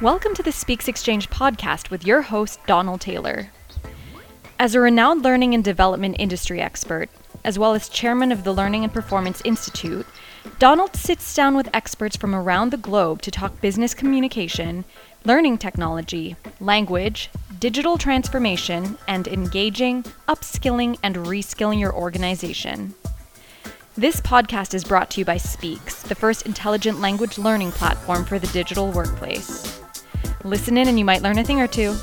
Welcome to the Speexx Exchange podcast with your host, Donald Taylor. As a renowned learning and development industry expert, as well as chairman of the Learning and Performance Institute, Donald sits down with experts from around the globe to talk business communication, learning technology, language, digital transformation, and engaging, upskilling, and reskilling your organization. This podcast is brought to you by Speexx, the first intelligent language learning platform for the digital workplace. Listen in and you might learn a thing or two.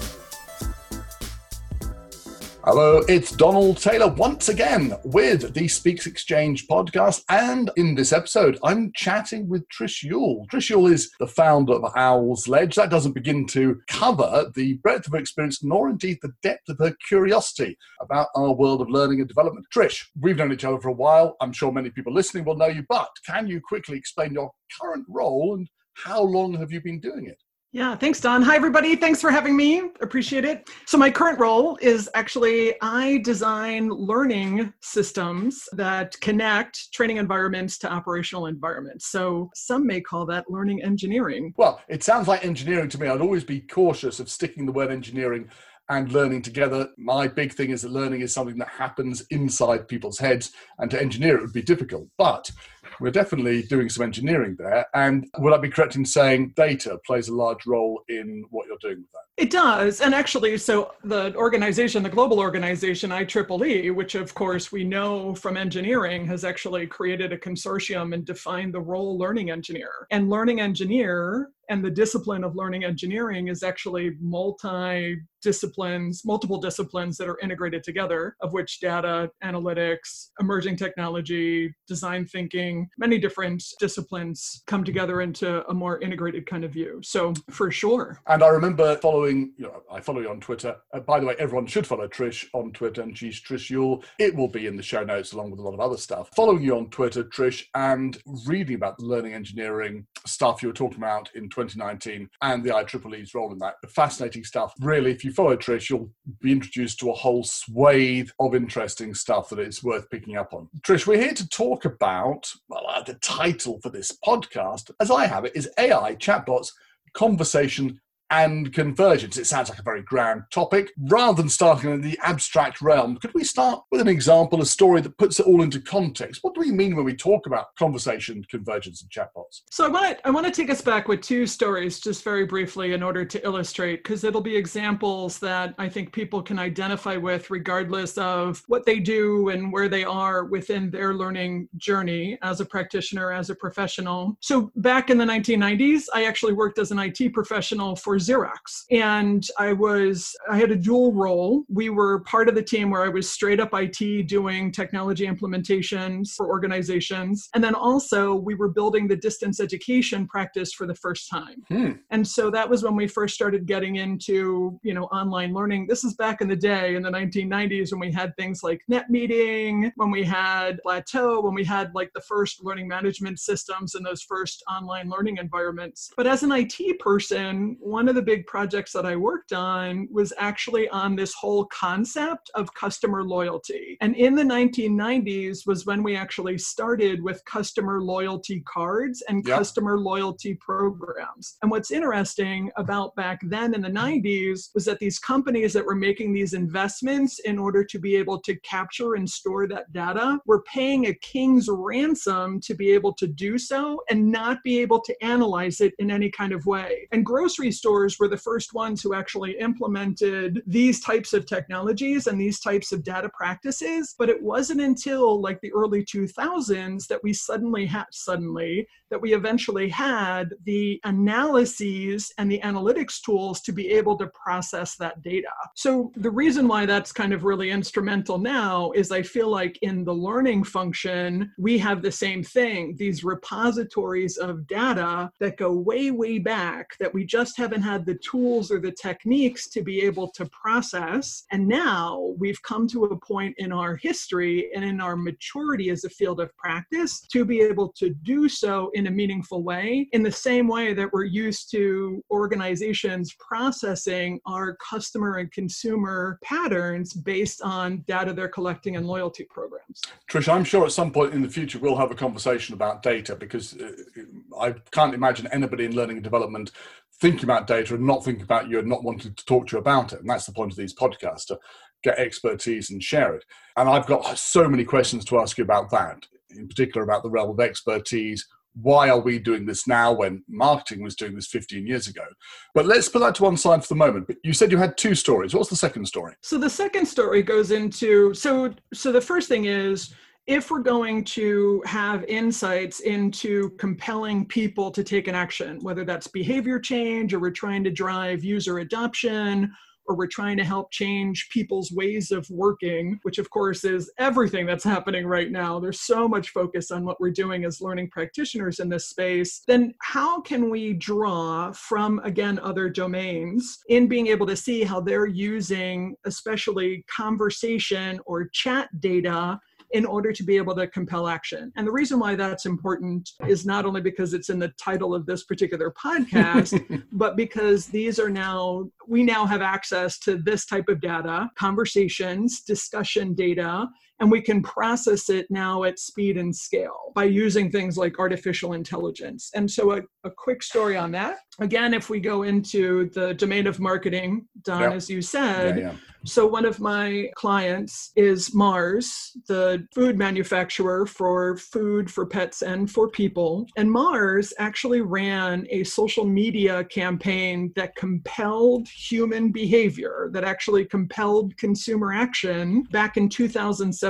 Hello, it's Donald Taylor once again with the Speexx Exchange podcast. And in this episode, I'm chatting with Trish Uhl. Trish Uhl is the founder of Owl's Ledge. That doesn't begin to cover the breadth of her experience, nor indeed the depth of her curiosity about our world of learning and development. Trish, we've known each other for a while. I'm sure many people listening will know you, but can you quickly explain your current role and how long have you been doing it? Yeah, thanks, Don. Hi, everybody. Thanks for having me. Appreciate it. So, my current role is actually I design learning systems that connect training environments to operational environments. So, some may call that learning engineering. Well, it sounds like engineering to me. I'd always be cautious of sticking the word engineering and learning together. My big thing is that learning is something that happens inside people's heads, and to engineer it would be difficult. But we're definitely doing some engineering there. And would I be correct in saying data plays a large role in what you're doing with that? It does. And actually, so the organization, the global organization IEEE, which of course we know from engineering, has actually created a consortium and defined the role learning engineer. And learning engineer and the discipline of learning engineering is actually multi disciplines, multiple disciplines that are integrated together, of which data, analytics, emerging technology, design thinking, many different disciplines come together into a more integrated kind of view. So, for sure. And I remember following, you know, I follow you on Twitter. Uh, by the way, everyone should follow Trish on Twitter, and she's Trish Uhl. It will be in the show notes along with a lot of other stuff. Following you on Twitter, Trish, and reading about the learning engineering stuff you were talking about in 2019 and the IEEE's role in that. Fascinating stuff. Really, if you follow Trish, you'll be introduced to a whole swathe of interesting stuff that it's worth picking up on. Trish, we're here to talk about, well, uh, the title for this podcast, as I have it, is AI chatbots conversation and convergence. It sounds like a very grand topic. Rather than starting in the abstract realm, could we start with an example, a story that puts it all into context? What do we mean when we talk about conversation, convergence, and chatbots? So I want to I want to take us back with two stories, just very briefly, in order to illustrate, because it'll be examples that I think people can identify with, regardless of what they do and where they are within their learning journey as a practitioner, as a professional. So back in the 1990s, I actually worked as an IT professional for Xerox. And I was, I had a dual role. We were part of the team where I was straight up IT doing technology implementations for organizations. And then also we were building the distance education practice for the first time. Hmm. And so that was when we first started getting into, you know, online learning. This is back in the day in the 1990s when we had things like NetMeeting, when we had Plateau, when we had like the first learning management systems and those first online learning environments. But as an IT person, one one of the big projects that I worked on was actually on this whole concept of customer loyalty. And in the 1990s was when we actually started with customer loyalty cards and yep. customer loyalty programs. And what's interesting about back then in the 90s was that these companies that were making these investments in order to be able to capture and store that data were paying a king's ransom to be able to do so and not be able to analyze it in any kind of way. And grocery stores were the first ones who actually implemented these types of technologies and these types of data practices. But it wasn't until like the early 2000s that we suddenly had, suddenly, that we eventually had the analyses and the analytics tools to be able to process that data. So the reason why that's kind of really instrumental now is I feel like in the learning function, we have the same thing, these repositories of data that go way, way back that we just haven't had the tools or the techniques to be able to process. And now we've come to a point in our history and in our maturity as a field of practice to be able to do so in a meaningful way, in the same way that we're used to organizations processing our customer and consumer patterns based on data they're collecting and loyalty programs. Trish, I'm sure at some point in the future we'll have a conversation about data because uh, I can't imagine anybody in learning and development thinking about data and not thinking about you and not wanting to talk to you about it. And that's the point of these podcasts to get expertise and share it. And I've got so many questions to ask you about that, in particular about the realm of expertise. Why are we doing this now when marketing was doing this 15 years ago? But let's put that to one side for the moment. But you said you had two stories. What's the second story? So the second story goes into so so the first thing is if we're going to have insights into compelling people to take an action, whether that's behavior change or we're trying to drive user adoption or we're trying to help change people's ways of working, which of course is everything that's happening right now. There's so much focus on what we're doing as learning practitioners in this space. Then how can we draw from, again, other domains in being able to see how they're using, especially conversation or chat data in order to be able to compel action. And the reason why that's important is not only because it's in the title of this particular podcast, but because these are now, we now have access to this type of data, conversations, discussion data, and we can process it now at speed and scale by using things like artificial intelligence. And so, a, a quick story on that. Again, if we go into the domain of marketing, Don, yep. as you said, yeah, yeah. So, one of my clients is Mars, the food manufacturer for food for pets and for people. And Mars actually ran a social media campaign that compelled human behavior, that actually compelled consumer action back in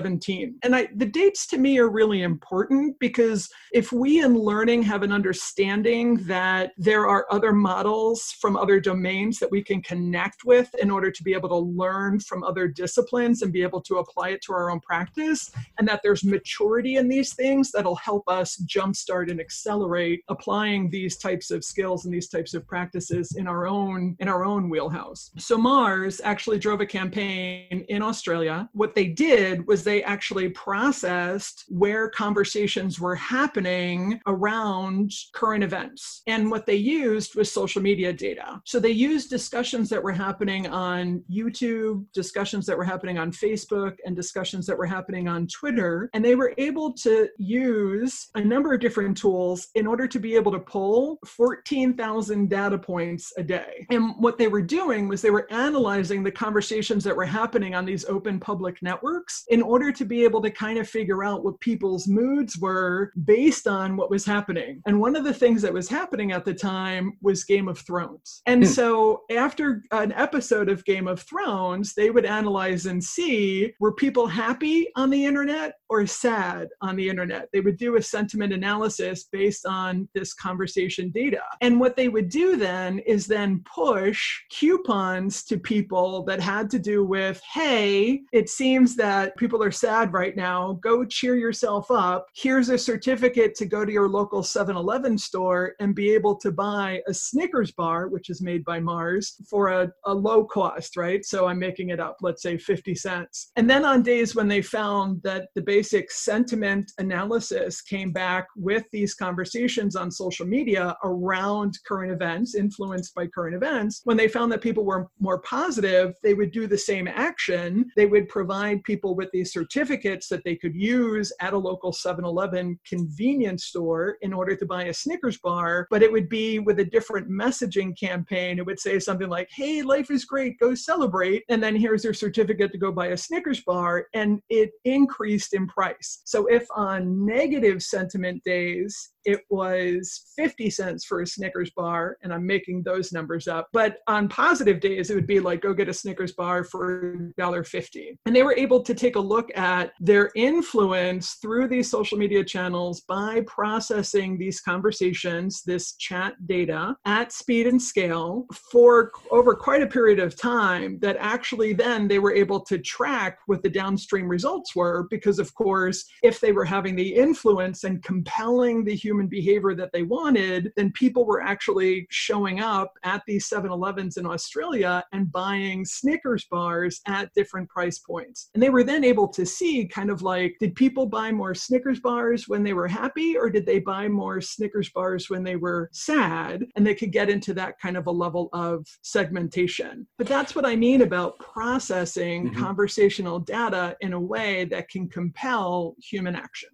2017. And I, the dates to me are really important because if we in learning have an understanding that there are other models from other domains that we can connect with in order to be able to learn learn from other disciplines and be able to apply it to our own practice, and that there's maturity in these things that'll help us jumpstart and accelerate applying these types of skills and these types of practices in our own in our own wheelhouse. So Mars actually drove a campaign in Australia. What they did was they actually processed where conversations were happening around current events. And what they used was social media data. So they used discussions that were happening on YouTube, discussions that were happening on Facebook and discussions that were happening on Twitter. And they were able to use a number of different tools in order to be able to pull 14,000 data points a day. And what they were doing was they were analyzing the conversations that were happening on these open public networks in order to be able to kind of figure out what people's moods were based on what was happening. And one of the things that was happening at the time was Game of Thrones. And hmm. so after an episode of Game of Thrones, they would analyze and see were people happy on the internet or sad on the internet. They would do a sentiment analysis based on this conversation data. And what they would do then is then push coupons to people that had to do with, hey, it seems that people are sad right now. Go cheer yourself up. Here's a certificate to go to your local 7 Eleven store and be able to buy a Snickers bar, which is made by Mars, for a, a low cost, right? So I'm making it up, let's say 50 cents. And then on days when they found that the basic sentiment analysis came back with these conversations on social media around current events, influenced by current events, when they found that people were more positive, they would do the same action. They would provide people with these certificates that they could use at a local 7 Eleven convenience store in order to buy a Snickers bar, but it would be with a different messaging campaign. It would say something like, hey, life is great, go celebrate. And then here's your certificate to go buy a Snickers bar. And it increased in price. So if on negative sentiment days, it was 50 cents for a Snickers bar, and I'm making those numbers up. But on positive days, it would be like, go get a Snickers bar for $1.50. And they were able to take a look at their influence through these social media channels by processing these conversations, this chat data at speed and scale for over quite a period of time that actually then they were able to track what the downstream results were because, of course, if they were having the influence and compelling the human human behavior that they wanted, then people were actually showing up at these 7 Elevens in Australia and buying Snickers bars at different price points. And they were then able to see kind of like, did people buy more Snickers bars when they were happy, or did they buy more Snickers bars when they were sad? And they could get into that kind of a level of segmentation. But that's what I mean about processing mm-hmm. conversational data in a way that can compel human action.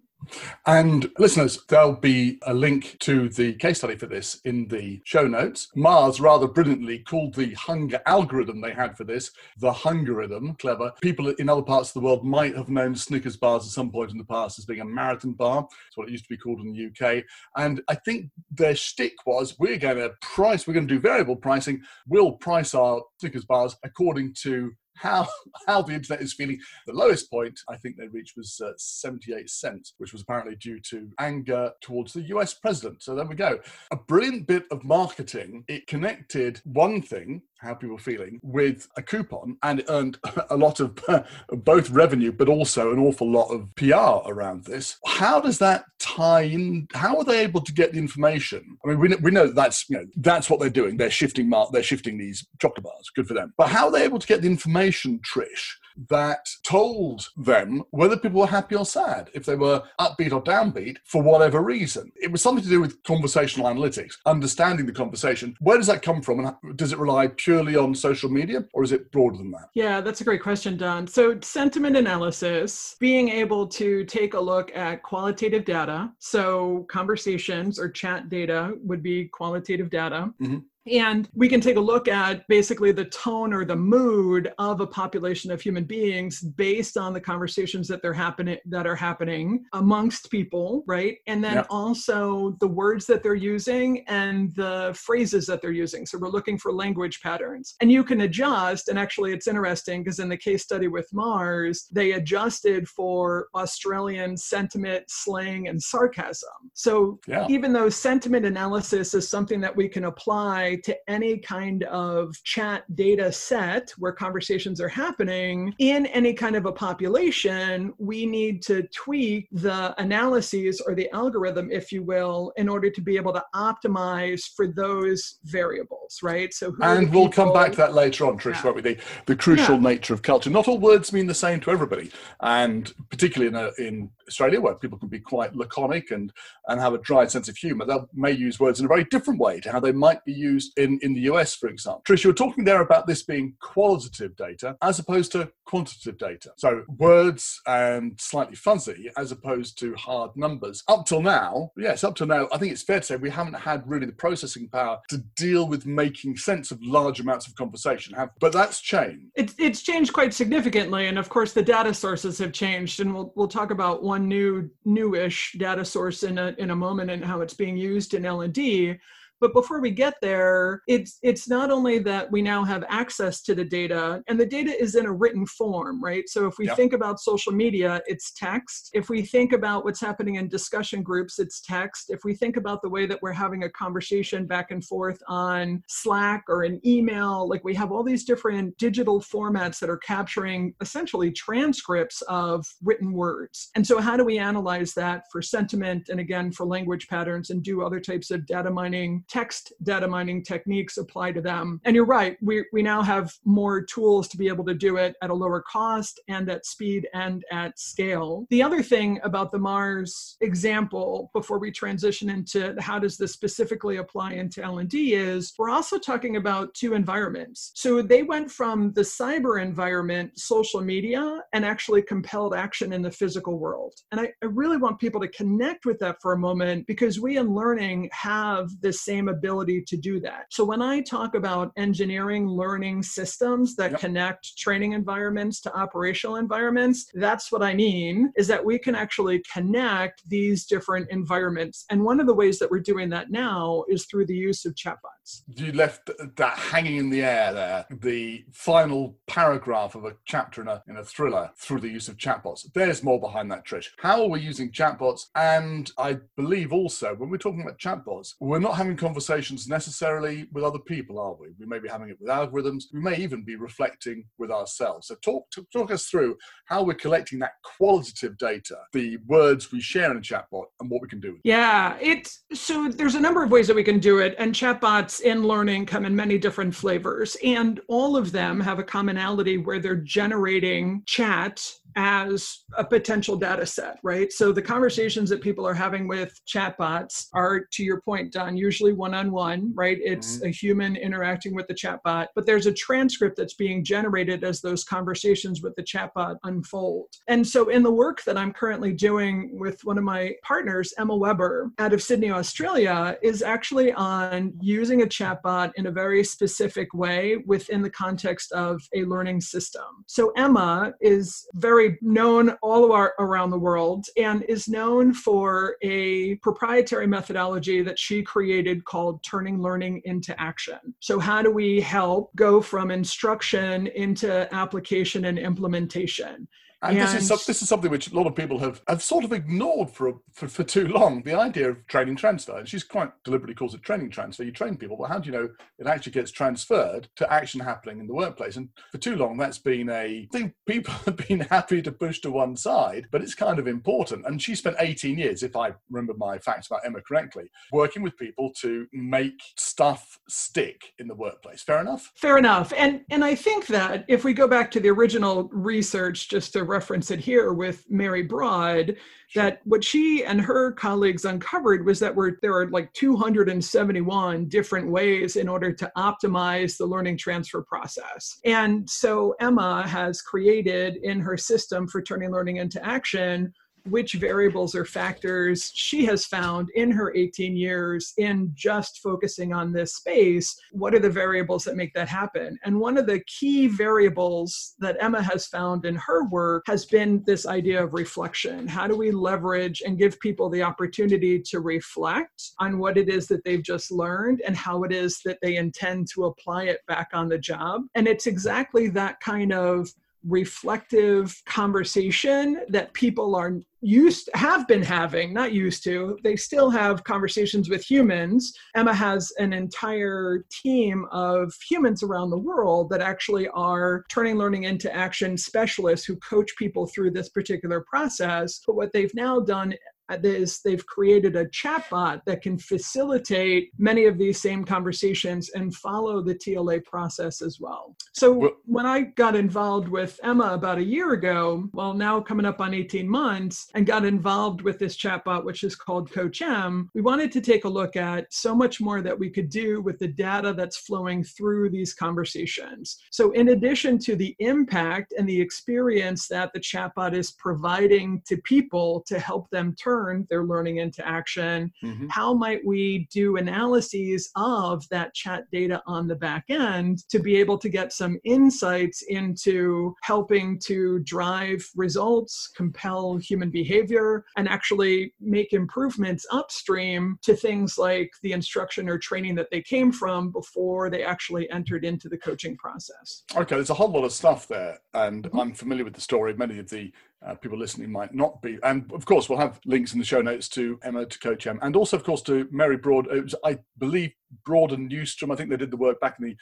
And listeners, there'll be a link to the case study for this in the show notes. Mars rather brilliantly called the hunger algorithm they had for this the Hungerithm. Clever. People in other parts of the world might have known Snickers bars at some point in the past as being a marathon bar. That's what it used to be called in the UK. And I think their shtick was we're going to price, we're going to do variable pricing. We'll price our Snickers bars according to how how the internet is feeling. The lowest point I think they reached was uh, 78 cents, which was apparently due to anger towards the US president. So there we go. A brilliant bit of marketing. It connected one thing how people were feeling with a coupon and it earned a lot of both revenue but also an awful lot of PR around this. How does that tie in? How are they able to get the information? I mean, we know, we know that's you know that's what they're doing. They're shifting mark. They're shifting these chocolate bars. Good for them. But how are they able to get the information, Trish? That told them whether people were happy or sad, if they were upbeat or downbeat for whatever reason. It was something to do with conversational analytics, understanding the conversation. Where does that come from? And does it rely purely on social media or is it broader than that? Yeah, that's a great question, Don. So, sentiment analysis, being able to take a look at qualitative data. So, conversations or chat data would be qualitative data. Mm-hmm. And we can take a look at basically the tone or the mood of a population of human beings based on the conversations that they're happening that are happening amongst people, right? And then yep. also the words that they're using and the phrases that they're using. So we're looking for language patterns. And you can adjust, and actually it's interesting because in the case study with Mars, they adjusted for Australian sentiment, slang, and sarcasm. So yeah. even though sentiment analysis is something that we can apply to any kind of chat data set where conversations are happening in any kind of a population, we need to tweak the analyses or the algorithm, if you will, in order to be able to optimize for those variables, right? So, and we'll come back to that later on, Trish, yeah. won't we? The, the crucial yeah. nature of culture. Not all words mean the same to everybody, and particularly in, a, in Australia, where people can be quite laconic and, and have a dry sense of humour, they may use words in a very different way to how they might be used in, in the US, for example. Trish, you were talking there about this being qualitative data as opposed to quantitative data. So words and slightly fuzzy as opposed to hard numbers. Up till now, yes, up till now, I think it's fair to say we haven't had really the processing power to deal with making sense of large amounts of conversation. Have, but that's changed. It's, it's changed quite significantly. And of course, the data sources have changed. And we'll, we'll talk about one new, newish data source in a, in a moment and how it's being used in L&D. But before we get there, it's it's not only that we now have access to the data, and the data is in a written form, right? So if we yep. think about social media, it's text. If we think about what's happening in discussion groups, it's text. If we think about the way that we're having a conversation back and forth on Slack or an email, like we have all these different digital formats that are capturing essentially transcripts of written words. And so how do we analyze that for sentiment and again for language patterns and do other types of data mining text data mining techniques apply to them. And you're right, we, we now have more tools to be able to do it at a lower cost and at speed and at scale. The other thing about the Mars example before we transition into how does this specifically apply into L&D is we're also talking about two environments. So they went from the cyber environment, social media, and actually compelled action in the physical world. And I, I really want people to connect with that for a moment because we in learning have the same same ability to do that. So when I talk about engineering learning systems that yep. connect training environments to operational environments, that's what I mean is that we can actually connect these different environments. And one of the ways that we're doing that now is through the use of chatbots. You left that hanging in the air there, the final paragraph of a chapter in a, in a thriller through the use of chatbots. There's more behind that, Trish. How are we using chatbots? And I believe also when we're talking about chatbots, we're not having conversations necessarily with other people, are we? We may be having it with algorithms. We may even be reflecting with ourselves. So talk talk us through how we're collecting that qualitative data, the words we share in a chatbot, and what we can do. With it. Yeah, it's so there's a number of ways that we can do it, and chatbots in learning come in many different flavors, and all of them have a commonality where they're generating chat as a potential data set, right? So the conversations that people are having with chatbots are, to your point, Don, usually one on one, right? It's mm-hmm. a human interacting with the chatbot, but there's a transcript that's being generated as those conversations with the chatbot unfold. And so in the work that I'm currently doing with one of my partners, Emma Weber, out of Sydney, Australia, is actually on using a chatbot in a very specific way within the context of a learning system. So Emma is very known all around the world and is known for a proprietary methodology that she created called turning learning into action. So how do we help go from instruction into application and implementation? And, this is this is something which a lot of people have, have sort of ignored for, for for too long. The idea of training transfer. And she's quite deliberately calls it training transfer. You train people, but how do you know it actually gets transferred to action happening in the workplace? And for too long, that's been a thing people have been happy to push to one side, but it's kind of important. And she spent 18 years, if I remember my facts about Emma correctly, working with people to make stuff stick in the workplace. Fair enough. Fair enough. And and I think that if we go back to the original research, just to reference it here with Mary Broad, sure. that what she and her colleagues uncovered was that we're, there are like 271 different ways in order to optimize the learning transfer process. And so Emma has created in her system for turning learning into action which variables or factors she has found in her 18 years in just focusing on this space. What are the variables that make that happen? And one of the key variables that Emma has found in her work has been this idea of reflection. How do we leverage and give people the opportunity to reflect on what it is that they've just learned and how it is that they intend to apply it back on the job? And it's exactly that kind of reflective conversation that people are used have been having not used to they still have conversations with humans. Emma has an entire team of humans around the world that actually are turning learning into action specialists who coach people through this particular process. But what they've now done Uh, is they've created a chatbot that can facilitate many of these same conversations and follow the TLA process as well. So well, when I got involved with Emma about a year ago, well, now coming up on 18 months, and got involved with this chatbot, which is called Coach M, we wanted to take a look at so much more that we could do with the data that's flowing through these conversations. So in addition to the impact and the experience that the chatbot is providing to people to help them turn turn their learning into action. Mm-hmm. How might we do analyses of that chat data on the back end to be able to get some insights into helping to drive results, compel human behavior, and actually make improvements upstream to things like the instruction or training that they came from before they actually entered into the coaching process? Okay, there's a whole lot of stuff there, and mm-hmm. I'm familiar with the story. Many of the uh, people listening might not be. And of course, we'll have links in the show notes to Emma, to Coach M, and also, of course, to Mary Broad. It was, I believe, Broad and Newstrom. I think they did the work back in the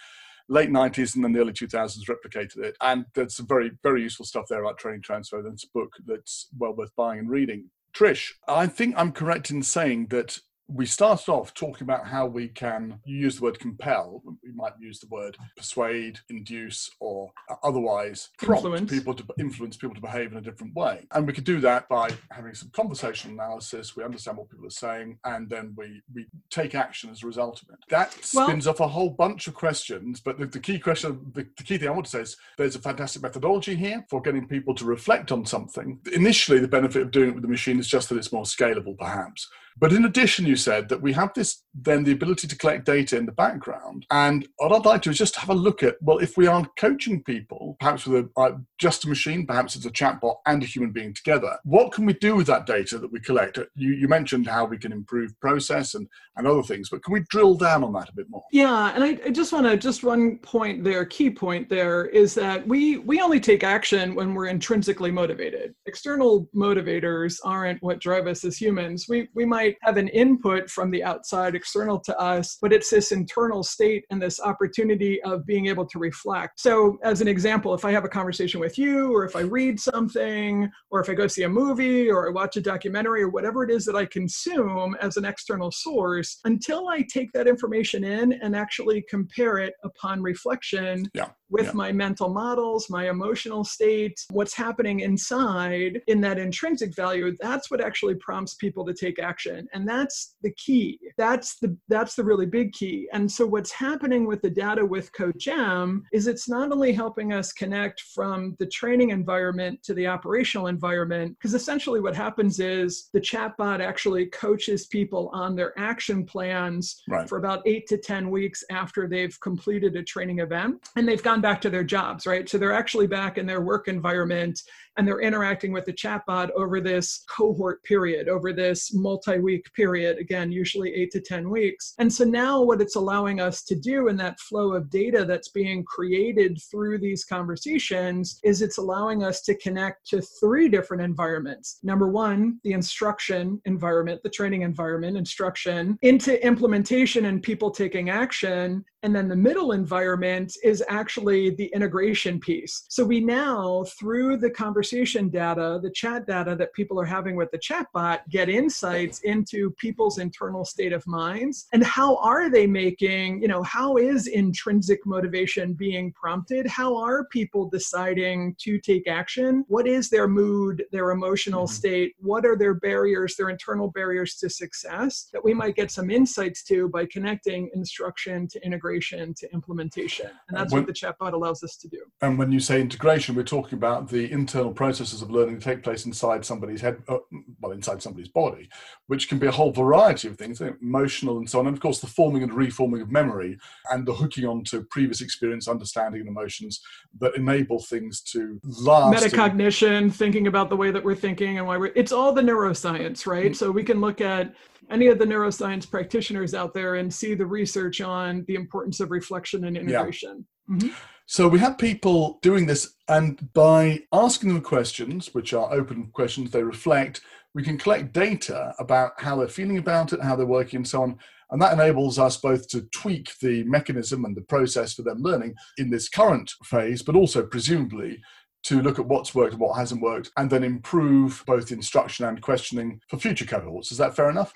late 90s and then the early 2000s replicated it. And there's some very, very useful stuff there about training transfer. There's a book that's well worth buying and reading. Trish, I think I'm correct in saying that we started off talking about how we can use the word compel. We might use the word persuade, induce, or otherwise prompt influence. people to influence people to behave in a different way. And we could do that by having some conversational analysis. We understand what people are saying, and then we we take action as a result of it. That spins well, off a whole bunch of questions. But the, the key question, the, the key thing I want to say is there's a fantastic methodology here for getting people to reflect on something. Initially, the benefit of doing it with the machine is just that it's more scalable, perhaps. But in addition, you said that we have this then the ability to collect data in the background. And what I'd like to is just have a look at well, if we are coaching people, perhaps with a uh, just a machine, perhaps it's a chatbot and a human being together, what can we do with that data that we collect? You, you mentioned how we can improve process and, and other things, but can we drill down on that a bit more? Yeah, and I, I just want to just one point there, key point there is that we we only take action when we're intrinsically motivated. External motivators aren't what drive us as humans. We we might might have an input from the outside external to us, but it's this internal state and this opportunity of being able to reflect. So, as an example, if I have a conversation with you, or if I read something, or if I go see a movie, or I watch a documentary, or whatever it is that I consume as an external source, until I take that information in and actually compare it upon reflection, yeah with Yeah. my mental models, my emotional state, what's happening inside in that intrinsic value, that's what actually prompts people to take action. And that's the key. That's the that's the really big key. And so what's happening with the data with Coach M is it's not only helping us connect from the training environment to the operational environment, because essentially what happens is the chatbot actually coaches people on their action plans Right. for about eight to 10 weeks after they've completed a training event and they've gone back to their jobs, right? So they're actually back in their work environment and they're interacting with the chatbot over this cohort period, over this multi week period, again, usually eight to 10 weeks. And so now what it's allowing us to do in that flow of data that's being created through these conversations is it's allowing us to connect to three different environments. Number one, the instruction environment, the training environment, instruction, into implementation and people taking action. And then the middle environment is actually the integration piece. So we now, through the conversation data, the chat data that people are having with the chatbot, get insights into people's internal state of minds and how are they making, you know, how is intrinsic motivation being prompted? How are people deciding to take action? What is their mood, their emotional Mhm. state? What are their barriers, their internal barriers to success that we might get some insights to by connecting instruction to integration to implementation? And that's When- what the chatbot allows us to do. And when you say integration, we're talking about the internal processes of learning take place inside somebody's head, uh, well, inside somebody's body, which can be a whole variety of things, emotional and so on. And of course, the forming and reforming of memory and the hooking onto previous experience, understanding, and emotions that enable things to last. metacognition thinking about the way that we're thinking and why we're it's all the neuroscience right Mm. so we can look at any of the neuroscience practitioners out there and see the research on the importance of reflection and integration Mhm. So we have people doing this, and by asking them questions, which are open questions, they reflect. We can collect data about how they're feeling about it, how they're working, and so on. And that enables us both to tweak the mechanism and the process for them learning in this current phase, but also presumably to look at what's worked and what hasn't worked, and then improve both instruction and questioning for future cohorts. Is that fair enough?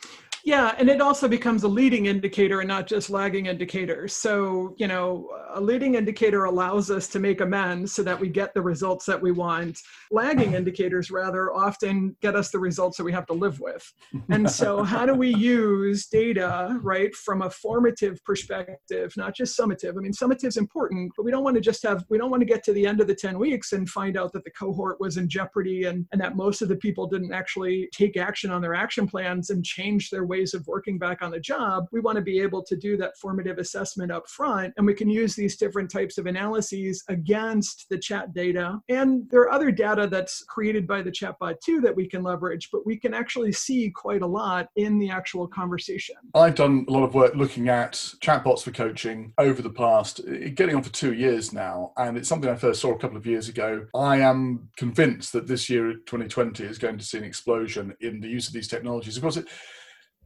Yeah, and it also becomes a leading indicator and not just lagging indicators. So, you know, a leading indicator allows us to make amends so that we get the results that we want. Lagging indicators, rather, often get us the results that we have to live with. And so, how do we use data, right, from a formative perspective, not just summative? I mean, summative is important, but we don't want to just have, we don't want to get to the end of the 10 weeks and find out that the cohort was in jeopardy and, and that most of the people didn't actually take action on their action plans and change their ways of working back on the job. We want to be able to do that formative assessment up front, and we can use these different types of analyses against the chat data. And there are other data that's created by the chatbot too that we can leverage, but we can actually see quite a lot in the actual conversation. I've done a lot of work looking at chatbots for coaching over the past, getting on for two years now, and it's something I first saw a couple of years ago. I am convinced that this year, 2020, is going to see an explosion in the use of these technologies. Of course, it,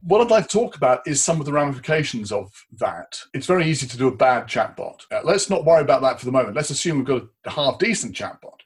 what I'd like to talk about is some of the ramifications of that. It's very easy to do a bad chatbot. Uh, let's not worry about that for the moment. Let's assume we've got a half decent chatbot.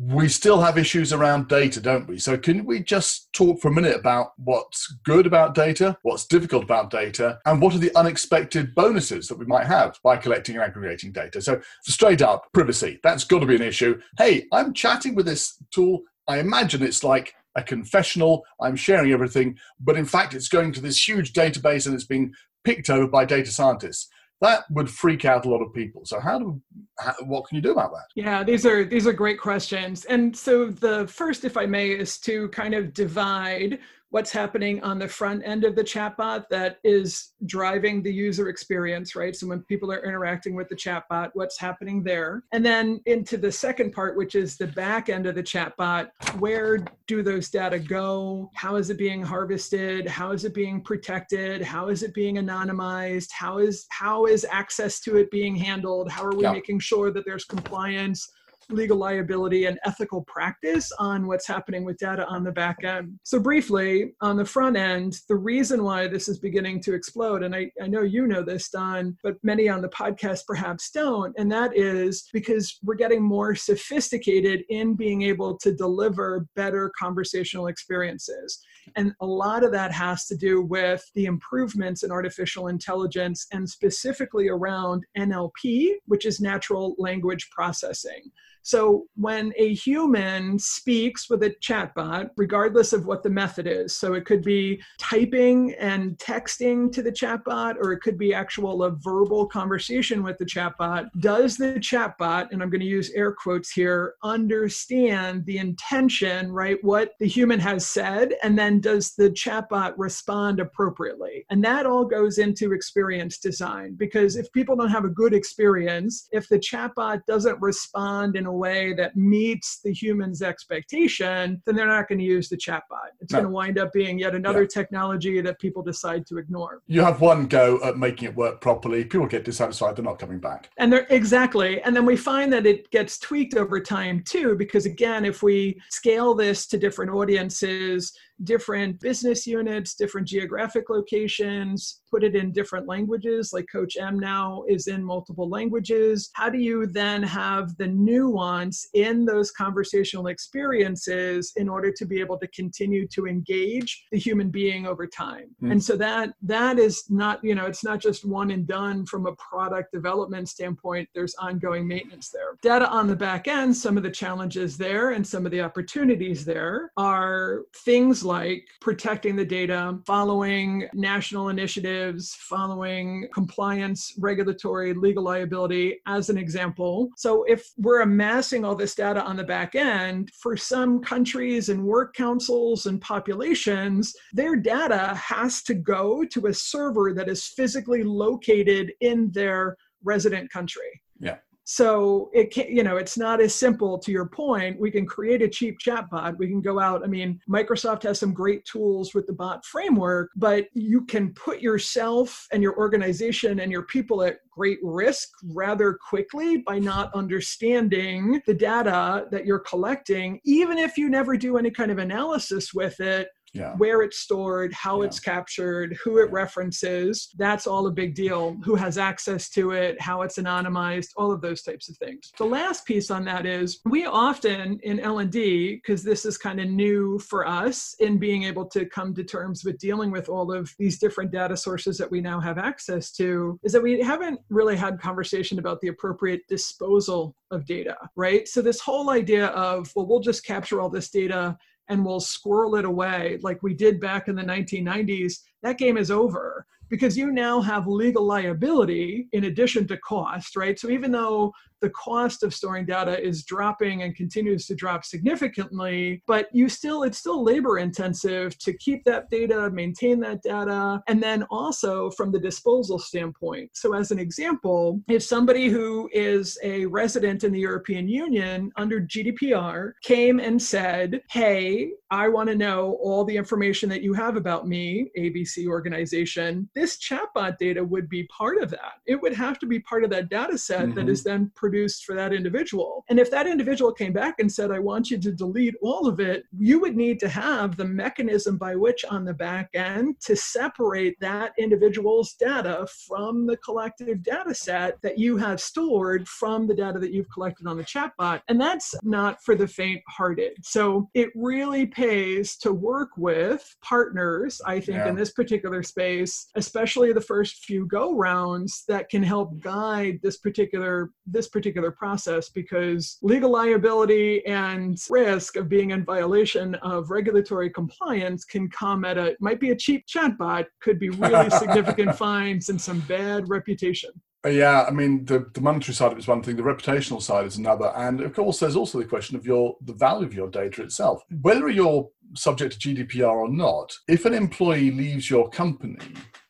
We still have issues around data, don't we? So, can we just talk for a minute about what's good about data, what's difficult about data, and what are the unexpected bonuses that we might have by collecting and aggregating data? So, straight up, privacy, that's got to be an issue. Hey, I'm chatting with this tool. I imagine it's like a confessional. I'm sharing everything, but in fact, it's going to this huge database and it's being picked over by data scientists. That would freak out a lot of people. So, how do how, what can you do about that? Yeah, these are these are great questions. And so the first, if I may, is to kind of divide what's happening on the front end of the chatbot that is driving the user experience, right? So when people are interacting with the chatbot, what's happening there? And then into the second part, which is the back end of the chatbot, where do those data go? How is it being harvested? How is it being protected? How is it being anonymized? How is how is access to it being handled? How are we Yeah. making sure that there's compliance? Legal liability and ethical practice on what's happening with data on the back end. So, briefly, on the front end, the reason why this is beginning to explode, and I, I know you know this, Don, but many on the podcast perhaps don't, and that is because we're getting more sophisticated in being able to deliver better conversational experiences. And a lot of that has to do with the improvements in artificial intelligence and specifically around NLP, which is natural language processing. So when a human speaks with a chatbot, regardless of what the method is, so it could be typing and texting to the chatbot, or it could be actual a verbal conversation with the chatbot, does the chatbot, and I'm going to use air quotes here, understand the intention, right? What the human has said, and then does the chatbot respond appropriately? And that all goes into experience design because if people don't have a good experience, if the chatbot doesn't respond in a way that meets the human's expectation, then they're not going to use the chatbot. It's no. going to wind up being yet another yeah. technology that people decide to ignore. You have one go at making it work properly. People get dissatisfied, they're not coming back. And they're exactly. And then we find that it gets tweaked over time too, because again, if we scale this to different audiences, different business units, different geographic locations, put it in different languages, like Coach M now is in multiple languages. How do you then have the nuance in those conversational experiences in order to be able to continue to engage the human being over time? Mm. And so that that is not, you know, it's not just one and done from a product development standpoint. There's ongoing maintenance there. Data on the back end, some of the challenges there and some of the opportunities there are things like protecting the data, following national initiatives, following compliance, regulatory, legal liability, as an example. So, if we're amassing all this data on the back end, for some countries and work councils and populations, their data has to go to a server that is physically located in their resident country. Yeah. So it can, you know, it's not as simple to your point. We can create a cheap chatbot. We can go out. I mean, Microsoft has some great tools with the bot framework, but you can put yourself and your organization and your people at great risk rather quickly by not understanding the data that you're collecting, even if you never do any kind of analysis with it yeah. where it's stored, how yeah. it's captured, who it references. That's all a big deal. Who has access to it, how it's anonymized, all of those types of things. The last piece on that is we often in L&D, because this is kind of new for us in being able to come to terms with dealing with all of these different data sources that we now have access to, is that we haven't really had conversation about the appropriate disposal of data, right? So this whole idea of, well, we'll just capture all this data and we'll squirrel it away like we did back in the 1990s, that game is over because you now have legal liability in addition to cost, right? So even though the cost of storing data is dropping and continues to drop significantly, but you still it's still labor intensive to keep that data, maintain that data, and then also from the disposal standpoint. So as an example, if somebody who is a resident in the European Union under GDPR came and said, "Hey, I want to know all the information that you have about me, ABC organization," this chatbot data would be part of that. It would have to be part of that data set mm-hmm. that is then produced for that individual. And if that individual came back and said, I want you to delete all of it, you would need to have the mechanism by which on the back end to separate that individual's data from the collective data set that you have stored from the data that you've collected on the chatbot. And that's not for the faint hearted. So it really pays to work with partners, I think, yeah. in this particular space, especially the first few go rounds that can help guide this particular this particular process because legal liability and risk of being in violation of regulatory compliance can come at a might be a cheap chatbot could be really significant fines and some bad reputation yeah, I mean the, the monetary side of it is one thing, the reputational side is another, and of course there's also the question of your the value of your data itself. Whether you're subject to GDPR or not, if an employee leaves your company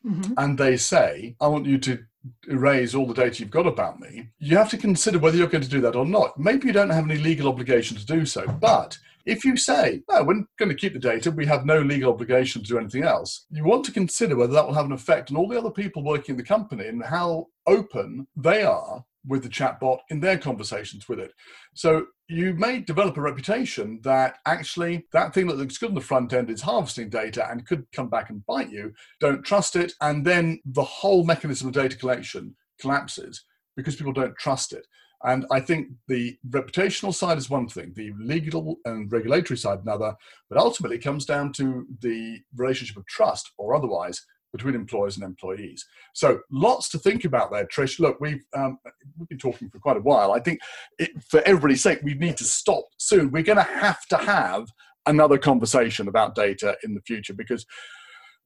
mm-hmm. and they say, "I want you to erase all the data you've got about me, you have to consider whether you're going to do that or not. Maybe you don't have any legal obligation to do so, but if you say, no, we're going to keep the data, we have no legal obligation to do anything else, you want to consider whether that will have an effect on all the other people working in the company and how open they are with the chatbot in their conversations with it. So you may develop a reputation that actually that thing that looks good on the front end is harvesting data and could come back and bite you. Don't trust it. And then the whole mechanism of data collection collapses because people don't trust it. And I think the reputational side is one thing, the legal and regulatory side another, but ultimately it comes down to the relationship of trust or otherwise between employers and employees. So lots to think about there, Trish. Look, we've um, we've been talking for quite a while. I think it, for everybody's sake, we need to stop soon. We're going to have to have another conversation about data in the future because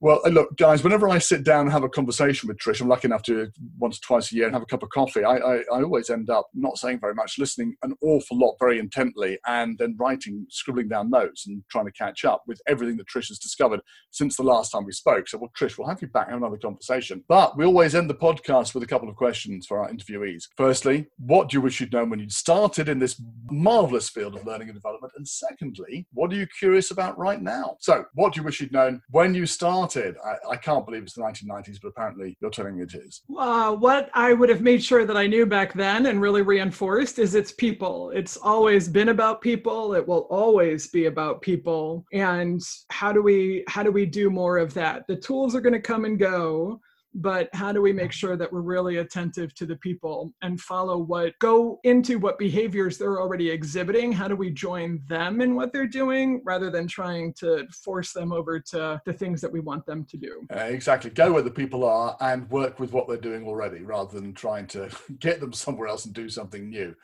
well, uh, look, guys, whenever I sit down and have a conversation with Trish, I'm lucky enough to once or twice a year and have a cup of coffee. I, I, I, always end up not saying very much, listening an awful lot very intently, and then writing, scribbling down notes and trying to catch up with everything that Trish has discovered since the last time we spoke. So, well, Trish, we'll have you back have another conversation. But we always end the podcast with a couple of questions for our interviewees. Firstly, what do you wish you'd known when you started in this marvelous field of learning and development? And secondly, what are you curious about right now? So, what do you wish you'd known when you started? Started. I, I, can't believe it's the 1990s, but apparently you're telling me it is. Uh, what I would have made sure that I knew back then and really reinforced is it's people. It's always been about people. It will always be about people. And how do we how do we do more of that? The tools are going to come and go but how do we make sure that we're really attentive to the people and follow what go into what behaviors they're already exhibiting? How do we join them in what they're doing rather than trying to force them over to the things that we want them to do? Uh, exactly. Go where the people are and work with what they're doing already rather than trying to get them somewhere else and do something new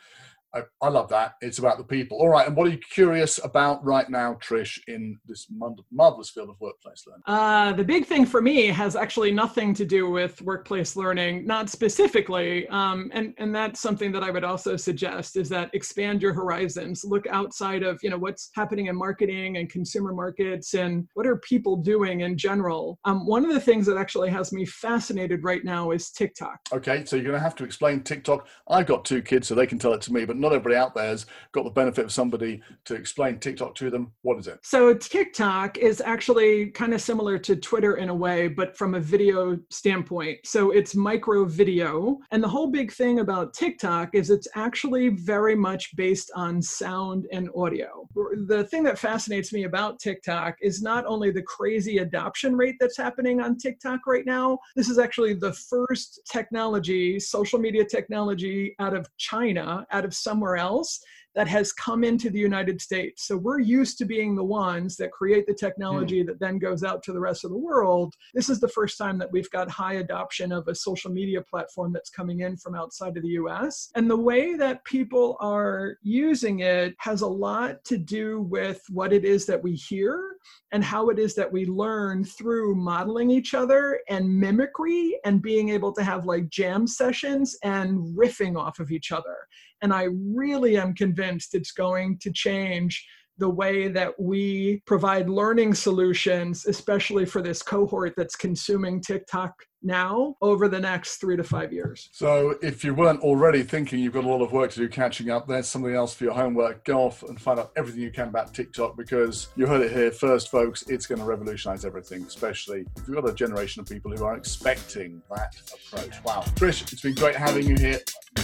I, I, love that. It's about the people. All right. And what are you curious about right now, Trish, in this marvelous field of workplace learning? Uh, the big thing for me has actually nothing to do with workplace learning, not specifically. Um, and, and that's something that I would also suggest is that expand your horizons. Look outside of, you know, what's happening in marketing and consumer markets and what are people doing in general. Um, one of the things that actually has me fascinated right now is TikTok. Okay. So you're going to have to explain TikTok. I've got two kids, so they can tell it to me, but not everybody out there has got the benefit of somebody to explain TikTok to them. What is it? So TikTok is actually kind of similar to Twitter in a way, but from a video standpoint. So it's micro video. And the whole big thing about TikTok is it's actually very much based on sound and audio. The thing that fascinates me about TikTok is not only the crazy adoption rate that's happening on TikTok right now, this is actually the first technology, social media technology out of China, out of somewhere else that has come into the United States. So we're used to being the ones that create the technology mm. that then goes out to the rest of the world. This is the first time that we've got high adoption of a social media platform that's coming in from outside of the US. And the way that people are using it has a lot to do with what it is that we hear and how it is that we learn through modeling each other and mimicry and being able to have like jam sessions and riffing off of each other. And I really am convinced it's going to change the way that we provide learning solutions, especially for this cohort that's consuming TikTok now over the next three to five years. So, if you weren't already thinking you've got a lot of work to do catching up, there's something else for your homework. Go off and find out everything you can about TikTok because you heard it here first, folks. It's going to revolutionize everything, especially if you've got a generation of people who are expecting that approach. Wow. Trish, it's been great having you here.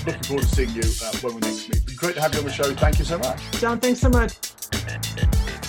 Looking forward to seeing you uh, when we next meet. Great to have you on the show. Thank you so much. Don, thanks so much.